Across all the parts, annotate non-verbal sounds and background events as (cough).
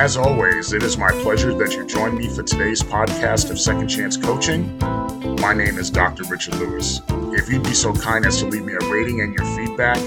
As always, it is my pleasure that you join me for today's podcast of Second Chance Coaching. My name is Dr. Richard Louis. If you'd be so kind as to leave me a rating and your feedback,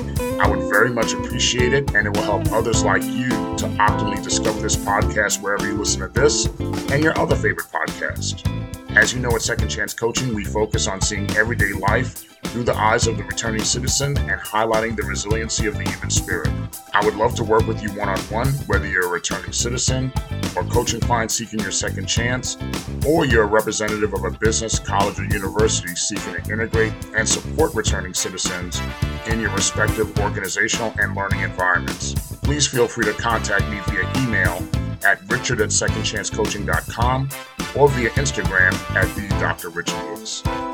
I would very much appreciate it, and it will help others like you to optimally discover this podcast wherever you listen to this and your other favorite podcast. As you know, at Second Chance Coaching, we focus on seeing everyday life through the eyes of the returning citizen and highlighting the resiliency of the human spirit. I would love to work with you one on one, whether you're a returning citizen or coaching clients seeking your second chance, or you're a representative of a business, college, or university seeking to integrate and support returning citizens in your respective organizational and learning environments. Please feel free to contact me via email at richard at secondchancecoaching.com or via Instagram at the Dr. Richard Louis.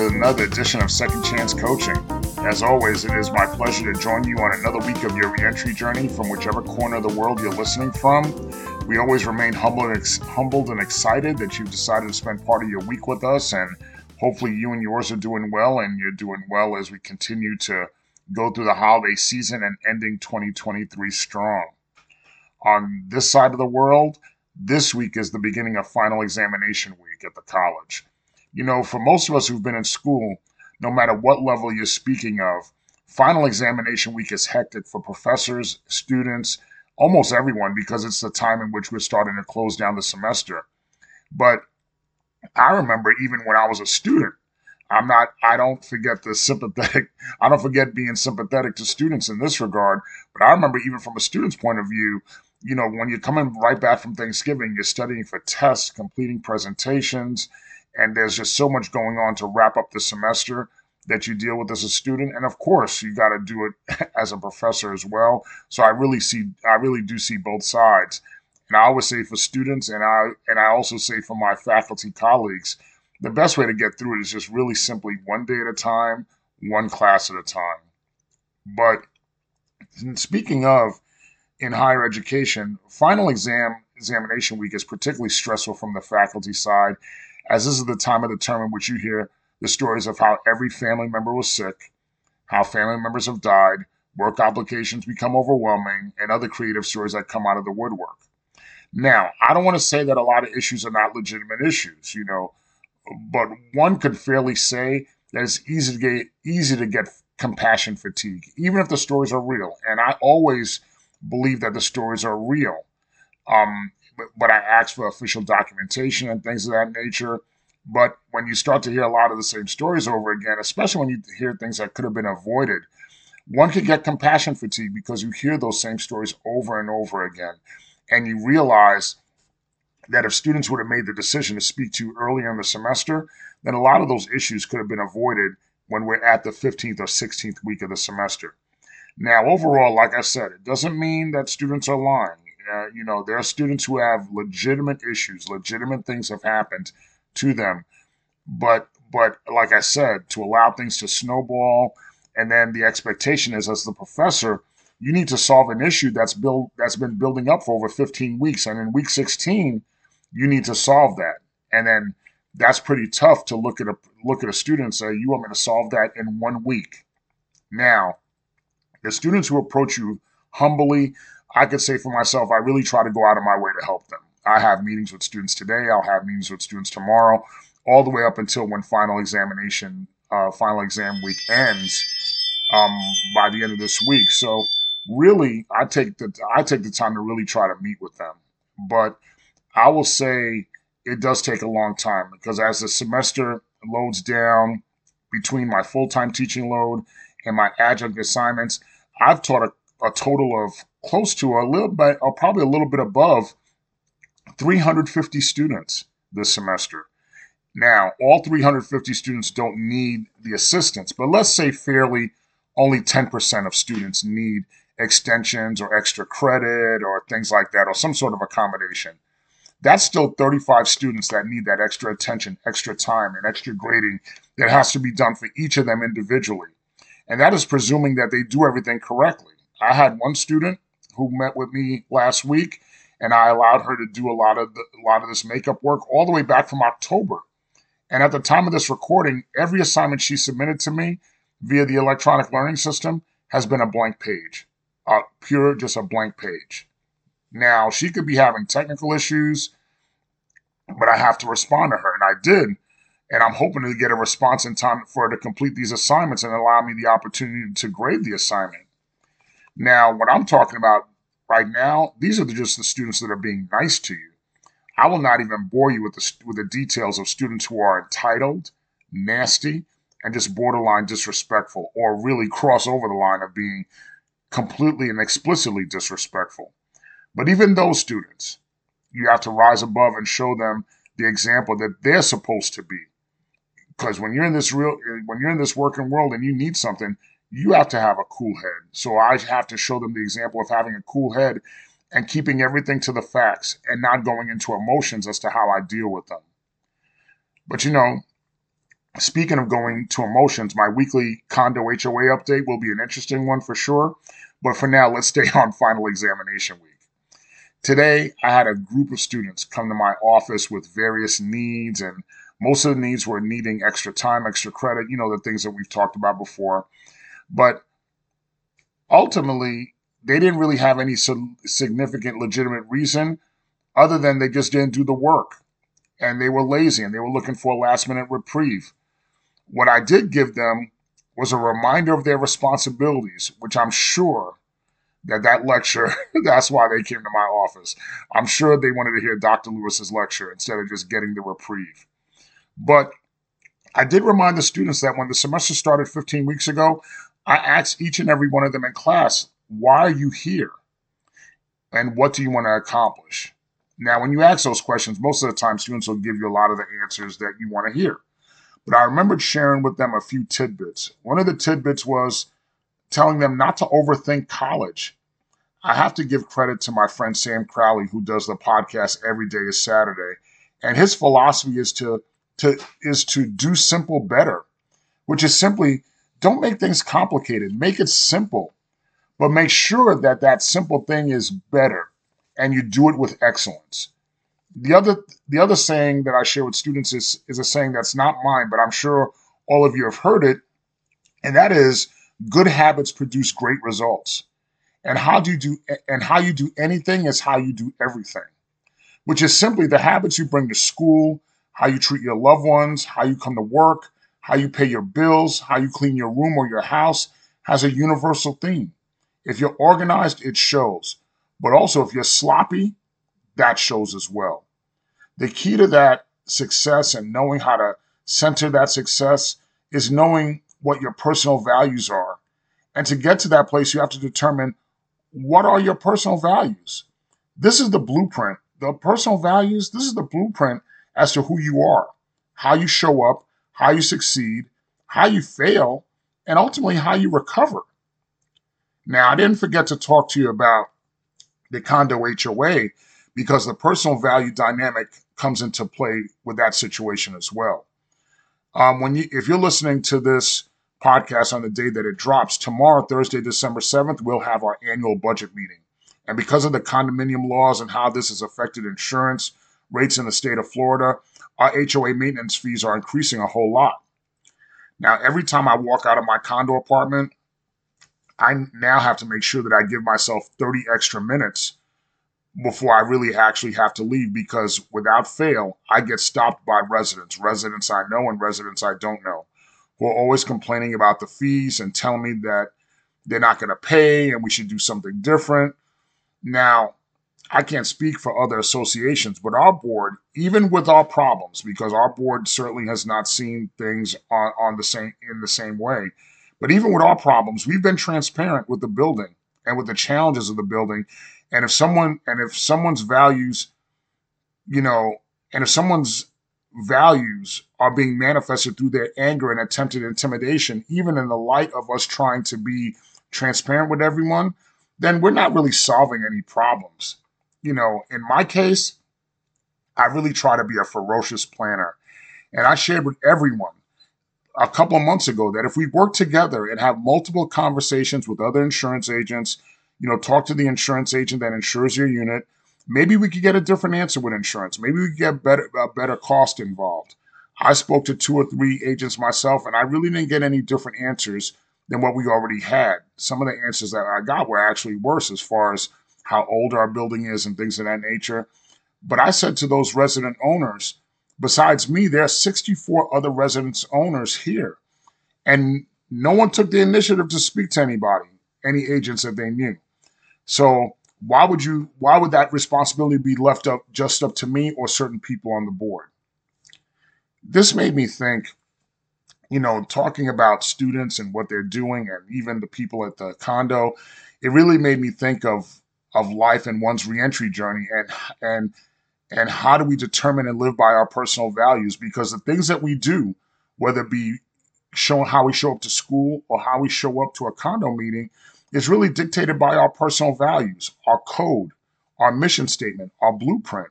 To another edition of Second Chance Coaching. As always, it is my pleasure to join you on another week of your reentry journey from whichever corner of the world you're listening from. We always remain humbled and, ex- humbled and excited that you've decided to spend part of your week with us, and hopefully you and yours are doing well, and you're doing well as we continue to go through the holiday season and ending 2023 strong. On this side of the world, this week is the beginning of final examination week at the college you know, for most of us who've been in school, no matter what level you're speaking of, final examination week is hectic for professors, students, almost everyone because it's the time in which we're starting to close down the semester. But I remember even when I was a student, I'm not, I don't forget the sympathetic, (laughs) I don't forget being sympathetic to students in this regard. But I remember even from a student's point of view, you know, when you're coming right back from Thanksgiving, you're studying for tests, completing presentations, and there's just so much going on to wrap up the semester that you deal with as a student. And of course you got to do it (laughs) as a professor as well. So i really see i really do see both sides. And i always say for students and i and i also say for my faculty colleagues the best way to get through it is just really simply one day at a time one class at a time. But speaking of in higher education final exam examination week is particularly stressful from the faculty side as this is the time of the term in which you hear the stories of how every family member was sick, how family members have died, work obligations become overwhelming, and other creative stories that come out of the woodwork. Now, I don't want to say that a lot of issues are not legitimate issues, you know, but one could fairly say that it's easy to get easy to get compassion fatigue, even if the stories are real. And I always believe that the stories are real. Um, but I asked for official documentation and things of that nature. But when you start to hear a lot of the same stories over again, especially when you hear things that could have been avoided, one could get compassion fatigue because you hear those same stories over and over again. And you realize that if students would have made the decision to speak to you earlier in the semester, then a lot of those issues could have been avoided when we're at the 15th or 16th week of the semester. Now, overall, like I said, it doesn't mean that students are lying. Uh, you know, there are students who have legitimate issues, legitimate things have happened to them. But but like I said, to allow things to snowball, and then the expectation is as the professor, you need to solve an issue that's built that's been building up for over 15 weeks, and in week 16, you need to solve that. And then that's pretty tough to look at a look at a student and say, you want me to solve that in one week. Now, the students who approach you humbly, I could say for myself, I really try to go out of my way to help them. I have meetings with students today. I'll have meetings with students tomorrow, all the way up until when final examination, uh, final exam week ends um, by the end of this week. So really, I take the I take the time to really try to meet with them. But I will say it does take a long time because as the semester loads down between my full time teaching load and my adjunct assignments, I've taught a, a total of close to a little bit, or probably a little bit above 350 students this semester. Now, all 350 students don't need the assistance, but let's say fairly only 10% of students need extensions or extra credit or things like that or some sort of accommodation. that's still 35 students that need that extra attention, extra time, and extra grading that has to be done for each of them individually. And that is presuming that they do everything correctly. I had one student who met with me last week, and I allowed her to do a lot of the, a lot of this makeup work all the way back from October. And at the time of this recording, every assignment she submitted to me via the electronic learning system has been a blank page, uh, pure just a blank page. Now, she could be having technical issues, but I have to respond to her, and I did. And I'm hoping to get a response in time for her to complete these assignments and allow me the opportunity to grade the assignment. Now, what I'm talking about right now, these are just the students that are being nice to you. I will not even bore you with the, with the details of students who are entitled, nasty, and just borderline disrespectful, or really cross over the line of being completely and explicitly disrespectful. But even those students, you have to rise above and show them the example that they're supposed to be. Because when you're in this real, when you're in this working world and you need something, you have to have a cool head. So I have to show them the example of having a cool head and keeping everything to the facts and not going into emotions as to how I deal with them. But you know, speaking of going to emotions, my weekly condo HOA update will be an interesting one for sure. But for now, let's stay (laughs) on final examination week. Today, I had a group of students come to my office with various needs, and most of the needs were needing extra time, extra credit, you know, the things that we've talked about before. But ultimately, they didn't really have any significant, legitimate reason other than they just didn't do the work and they were lazy and they were looking for a last minute reprieve. What I did give them was a reminder of their responsibilities, which I'm sure that that lecture, (laughs) that's why they came to my office. I'm sure they wanted to hear Dr. Louis's lecture instead of just getting the reprieve. But I did remind the students that when the semester started 15 weeks ago, I asked each and every one of them in class, why are you here? And what do you want to accomplish? Now, when you ask those questions, most of the time students will give you a lot of the answers that you want to hear. But I remembered sharing with them a few tidbits. One of the tidbits was telling them not to overthink college. I have to give credit to my friend Sam Crowley, who does the podcast every day is Saturday, and his philosophy is to to is to do simple better, which is simply don't make things complicated. Make it simple, but make sure that that simple thing is better, and you do it with excellence. The other the other saying that I share with students is is a saying that's not mine, but I'm sure all of you have heard it, and that is good habits produce great results. And how do you do and how you do anything is how you do everything. Which is simply the habits you bring to school, how you treat your loved ones, how you come to work, how you pay your bills, how you clean your room or your house has a universal theme. If you're organized, it shows. But also if you're sloppy, that shows as well. The key to that success and knowing how to center that success is knowing what your personal values are. And to get to that place, you have to determine what are your personal values. This is the blueprint. The personal values, this is the blueprint as to who you are, how you show up, how you succeed, how you fail, and ultimately how you recover. Now, I didn't forget to talk to you about the condo HOA because the personal value dynamic comes into play with that situation as well. Um, when you, if you're listening to this podcast on the day that it drops. Tomorrow, Thursday, December 7th, we'll have our annual budget meeting. And because of the condominium laws and how this has affected insurance rates in the state of Florida, our HOA maintenance fees are increasing a whole lot. Now, every time I walk out of my condo apartment, I now have to make sure that I give myself 30 extra minutes before I really actually have to leave because without fail, I get stopped by residents, residents I know and residents I don't know who are always complaining about the fees and telling me that they're not going to pay and we should do something different. Now, I can't speak for other associations, but our board, even with our problems, because our board certainly has not seen things on, on the same in the same way, but even with our problems, we've been transparent with the building and with the challenges of the building. And if someone and if someone's values, you know, and if someone's values are being manifested through their anger and attempted intimidation, even in the light of us trying to be transparent with everyone, then we're not really solving any problems. You know, in my case, I really try to be a ferocious planner. And I shared with everyone a couple of months ago that if we work together and have multiple conversations with other insurance agents, you know, talk to the insurance agent that insures your unit, maybe we could get a different answer with insurance. Maybe we could get better a better cost involved. I spoke to two or three agents myself, and I really didn't get any different answers than what we already had. Some of the answers that I got were actually worse as far as how old our building is and things of that nature. But I said to those resident owners, besides me, there are 64 other residence owners here. And no one took the initiative to speak to anybody, any agents that they knew. So why would you why would that responsibility be left up just up to me or certain people on the board? This made me think, you know, talking about students and what they're doing and even the people at the condo, it really made me think of of life and one's reentry journey. And and and how do we determine and live by our personal values? Because the things that we do whether it be showing how we show up to school or how we show up to a condo meeting is really dictated by our personal values our code our mission statement our blueprint.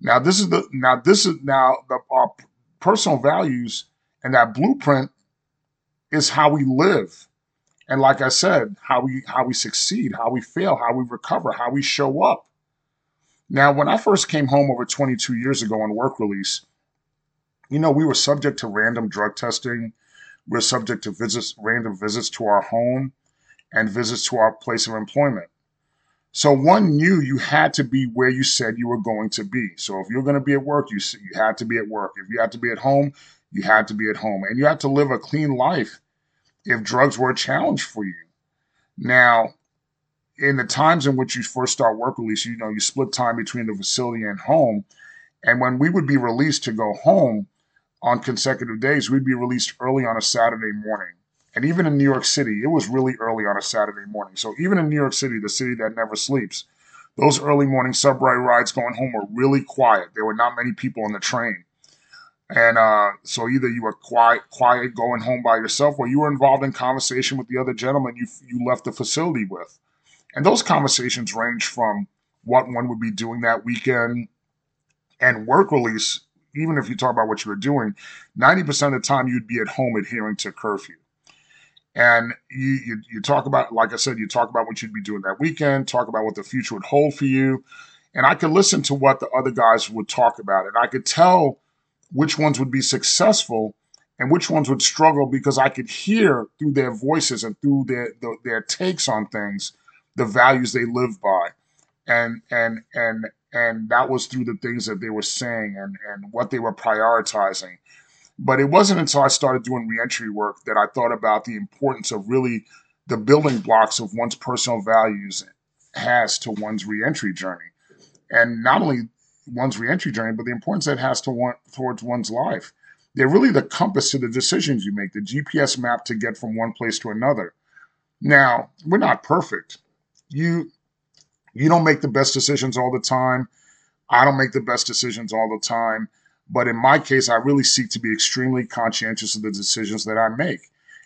Now this is the now this is now the our personal values and that blueprint is how we live and like i said how we how we succeed how we fail how we recover how we show up now, when I first came home over 22 years ago on work release, you know, we were subject to random drug testing. We are subject to visits, random visits to our home and visits to our place of employment. So one knew you had to be where you said you were going to be. So if you're going to be at work, you you had to be at work. If you had to be at home, you had to be at home, and you had to live a clean life. If drugs were a challenge for you, now in the times in which you first start work release, you know, you split time between the facility and home. And when we would be released to go home on consecutive days, we'd be released early on a Saturday morning. And even in New York City, it was really early on a Saturday morning. So even in New York City, the city that never sleeps, those early morning subway rides going home were really quiet. There were not many people on the train. And uh, so either you were quiet, quiet going home by yourself, or you were involved in conversation with the other gentleman you you left the facility with. And those conversations range from what one would be doing that weekend and work release, even if you talk about what you were doing, 90% of the time you'd be at home adhering to curfew. And you, you, you talk about, like I said, you talk about what you'd be doing that weekend, talk about what the future would hold for you. And I could listen to what the other guys would talk about. And I could tell which ones would be successful and which ones would struggle because I could hear through their voices and through their, their, their takes on things the values they live by. And and and and that was through the things that they were saying and and what they were prioritizing. But it wasn't until i started doing reentry work that i thought about the importance of really the building blocks of one's personal values has to one's reentry journey. And not only one's reentry journey but the importance that has to one towards one's life they're really the compass to the decisions you make the gps map to get from one place to another now we're not perfect you you don't make the best decisions all the time. I don't make the best decisions all the time. But in my case, I really seek to be extremely conscientious of the decisions that I make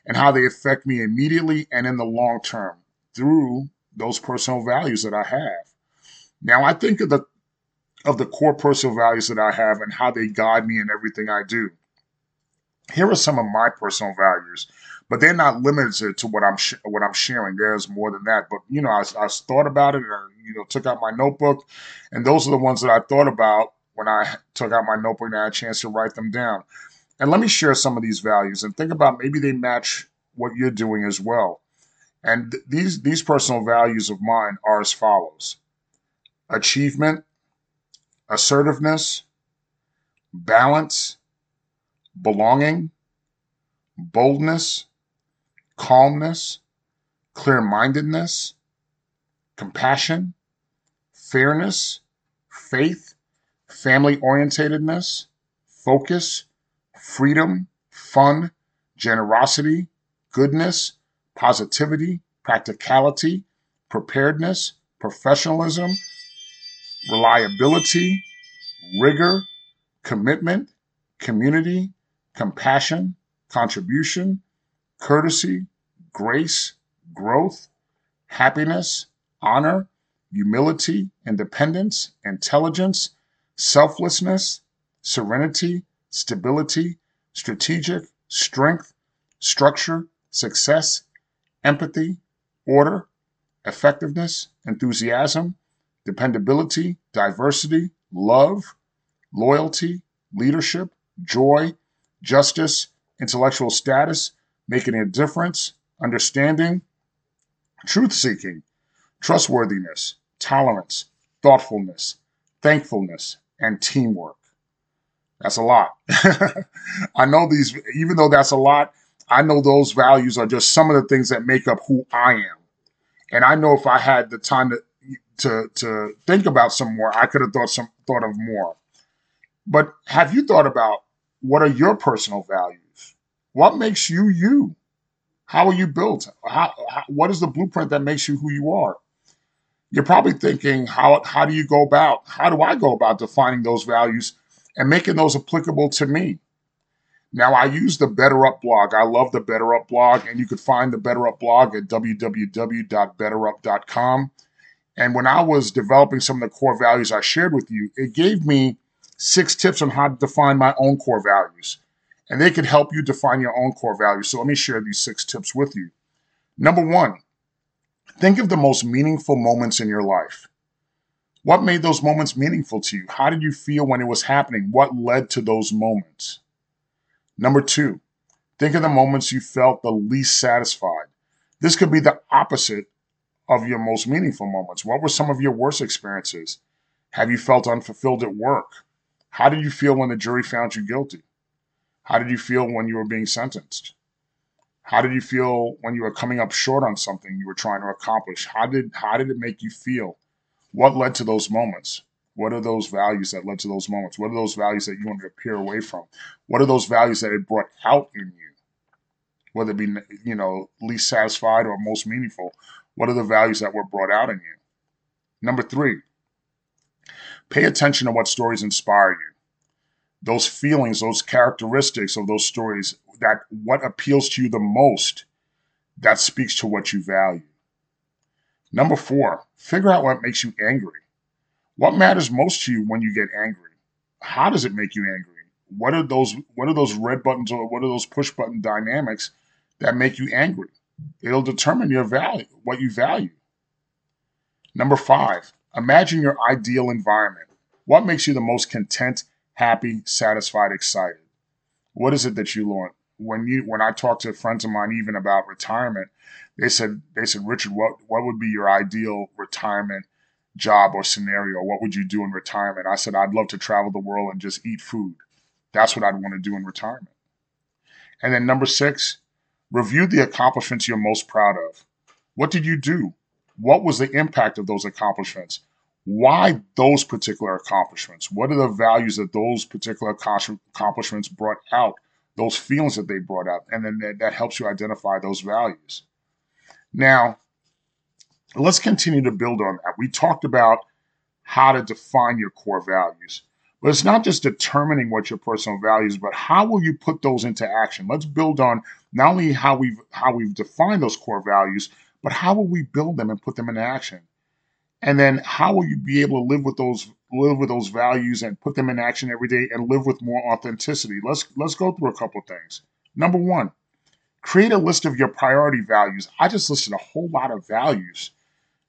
and how they affect me immediately and in the long term through those personal values that I have. Now, I think of the of the core personal values that I have and how they guide me in everything I do. Here are some of my personal values but they're not limited to what I'm sh- what I'm sharing. There's more than that. But you know, I, I thought about it, and you know, took out my notebook, and those are the ones that I thought about when I took out my notebook and I had a chance to write them down. And let me share some of these values and think about maybe they match what you're doing as well. And th- these these personal values of mine are as follows: achievement, assertiveness, balance, belonging, boldness, calmness, clear mindedness, compassion, fairness, faith, family orientatedness, focus, freedom, fun, generosity, goodness, positivity, practicality, preparedness, professionalism, reliability, rigor, commitment, community, compassion, contribution, courtesy, grace, growth, happiness, honor, humility, independence, intelligence, selflessness, serenity, stability, strategic, strength, structure, success, empathy, order, effectiveness, enthusiasm, dependability, diversity, love, loyalty, leadership, joy, justice, intellectual status, making a difference, understanding, truth seeking, trustworthiness, tolerance, thoughtfulness, thankfulness, and teamwork. That's a lot. (laughs) I know these, even though that's a lot, I know those values are just some of the things that make up who I am. And I know if I had the time to to to think about some more, I could have thought some thought of more. But have you thought about what are your personal values? What makes you you? How are you built? How, how, what is the blueprint that makes you who you are? You're probably thinking, how how do you go about? How do I go about defining those values and making those applicable to me? Now, I use the BetterUp blog. I love the BetterUp blog, and you could find the BetterUp blog at www.betterup.com. And when I was developing some of the core values I shared with you, it gave me six tips on how to define my own core values. And they could help you define your own core values. So let me share these six tips with you. Number one, think of the most meaningful moments in your life. What made those moments meaningful to you? How did you feel when it was happening? What led to those moments? Number two, think of the moments you felt the least satisfied. This could be the opposite of your most meaningful moments. What were some of your worst experiences? Have you felt unfulfilled at work? How did you feel when the jury found you guilty? How did you feel when you were being sentenced? How did you feel when you were coming up short on something you were trying to accomplish? How did how did it make you feel? What led to those moments? What are those values that led to those moments? What are those values that you wanted to peer away from? What are those values that it brought out in you? Whether it be, you know, least satisfied or most meaningful, what are the values that were brought out in you? Number three, pay attention to what stories inspire you. Those feelings, those characteristics of those stories, that what appeals to you the most, that speaks to what you value. Number four, figure out what makes you angry. What matters most to you when you get angry? How does it make you angry? What are those what are those red buttons or what are those push button dynamics that make you angry? It'll determine your value, what you value. Number 5, imagine your ideal environment. What makes you the most content, happy, satisfied, excited? What is it that you want? When you when I talk to friends of mine even about retirement, they said they said Richard, what what would be your ideal retirement job or scenario, what would you do in retirement? I said, I'd love to travel the world and just eat food. That's what I'd want to do in retirement. And then number six, review the accomplishments you're most proud of. What did you do? What was the impact of those accomplishments? Why those particular accomplishments? What are the values that those particular accomplishments brought out? Those feelings that they brought out. And then that, that helps you identify those values. Now, let's continue to build on that. We talked about how to define your core values. But it's not just determining what your personal values, but how will you put those into action? Let's build on not only how we've how we've defined those core values, but how will we build them and put them into action? And then how will you be able to live with those live with those values and put them in action every day and live with more authenticity? Let's let's go through a couple of things. Number one, create a list of your priority values. I just listed a whole lot of values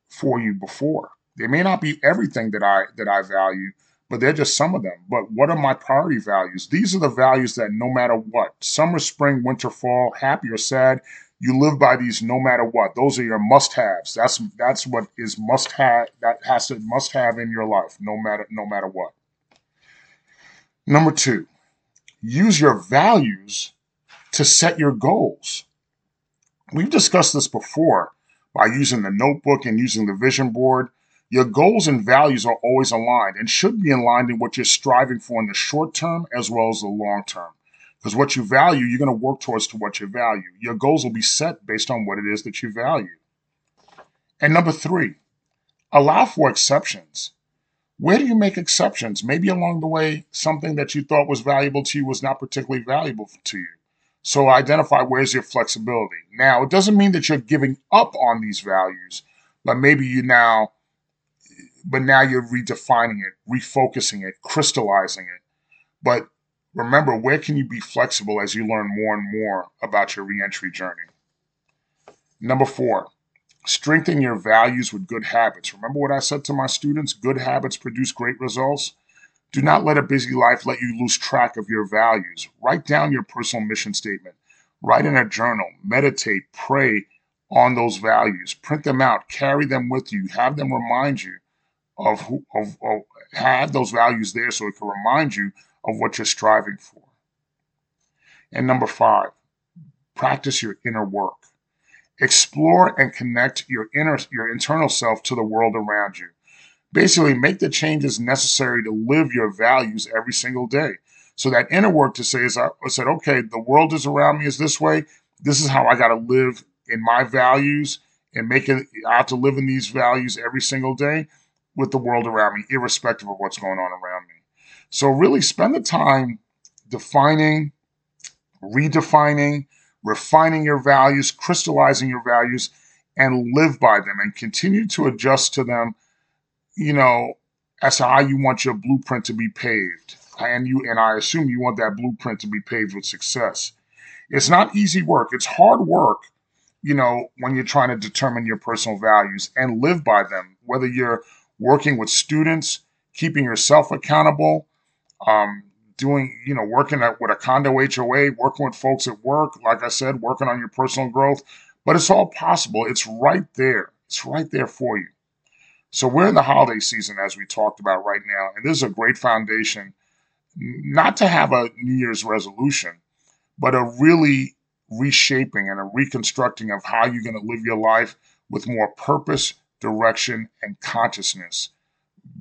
for you before. They may not be everything that I that I value, but they're just some of them. But what are my priority values? These are the values that no matter what, summer, spring, winter, fall, happy or sad, you live by these no matter what. Those are your must-haves. That's that's what is must have that has to must have in your life, no matter no matter what. Number two, use your values to set your goals. We've discussed this before by using the notebook and using the vision board. Your goals and values are always aligned and should be aligned in what you're striving for in the short term as well as the long term. Because what you value, you're going to work towards to what you value. Your goals will be set based on what it is that you value. And number three, allow for exceptions. Where do you make exceptions? Maybe along the way, something that you thought was valuable to you was not particularly valuable to you. So identify where's your flexibility. Now, it doesn't mean that you're giving up on these values, but maybe you now but now you're redefining it, refocusing it, crystallizing it. But remember, where can you be flexible as you learn more and more about your reentry journey? Number four, strengthen your values with good habits. Remember what I said to my students? Good habits produce great results. Do not let a busy life let you lose track of your values. Write down your personal mission statement. Write in a journal. Meditate. Pray on those values. Print them out. Carry them with you. Have them remind you of who of, of have those values there so it can remind you of what you're striving for. And number five, practice your inner work. Explore and connect your inner your internal self to the world around you. Basically, make the changes necessary to live your values every single day. So that inner work to say is I said, okay, the world is around me is this way. This is how I got to live in my values and make it. I have to live in these values every single day with the world around me, irrespective of what's going on around me. So really spend the time defining, redefining, refining your values, crystallizing your values, and live by them and continue to adjust to them, you know, as how you want your blueprint to be paved. And you and I assume you want that blueprint to be paved with success. It's not easy work. It's hard work, you know, when you're trying to determine your personal values and live by them, whether you're working with students, keeping yourself accountable, um, doing, you know, working at, with a condo HOA, working with folks at work, like I said, working on your personal growth. But it's all possible. It's right there. It's right there for you. So we're in the holiday season, as we talked about right now, and this is a great foundation, not to have a New Year's resolution, but a really reshaping and a reconstructing of how you're going to live your life with more purpose, direction, and consciousness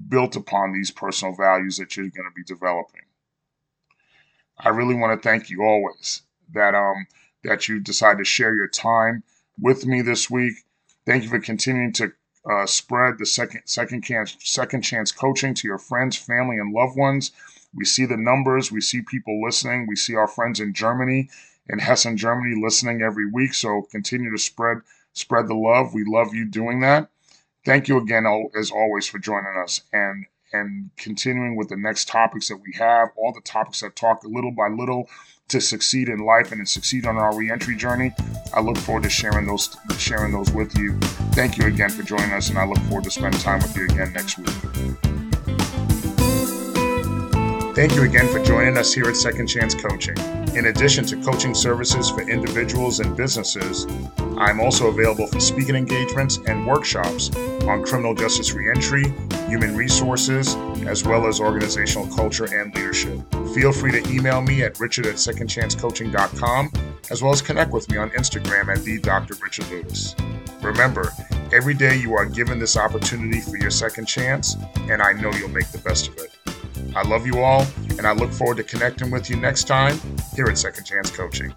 built upon these personal values that you're going to be developing. I really want to thank you always that um that you decided to share your time with me this week. Thank you for continuing to uh, spread the second second chance second chance coaching to your friends, family, and loved ones. We see the numbers. We see people listening. We see our friends in Germany, in Hessen, Germany, listening every week. So continue to spread spread the love. We love you doing that thank you again, as always, for joining us and and continuing with the next topics that we have. All the topics that talk little by little to succeed in life and to succeed on our reentry journey. I look forward to sharing those sharing those with you. Thank you again for joining us, and I look forward to spending time with you again next week. Thank you again for joining us here at Second Chance Coaching. In addition to coaching services for individuals and businesses, I'm also available for speaking engagements and workshops on criminal justice reentry, human resources, as well as organizational culture and leadership. Feel free to email me at richard at secondchancecoaching.com, as well as connect with me on Instagram at the Dr. Richard Louis. Remember, every day you are given this opportunity for your second chance, and I know you'll make the best of it. I love you all, and I look forward to connecting with you next time here at Second Chance Coaching.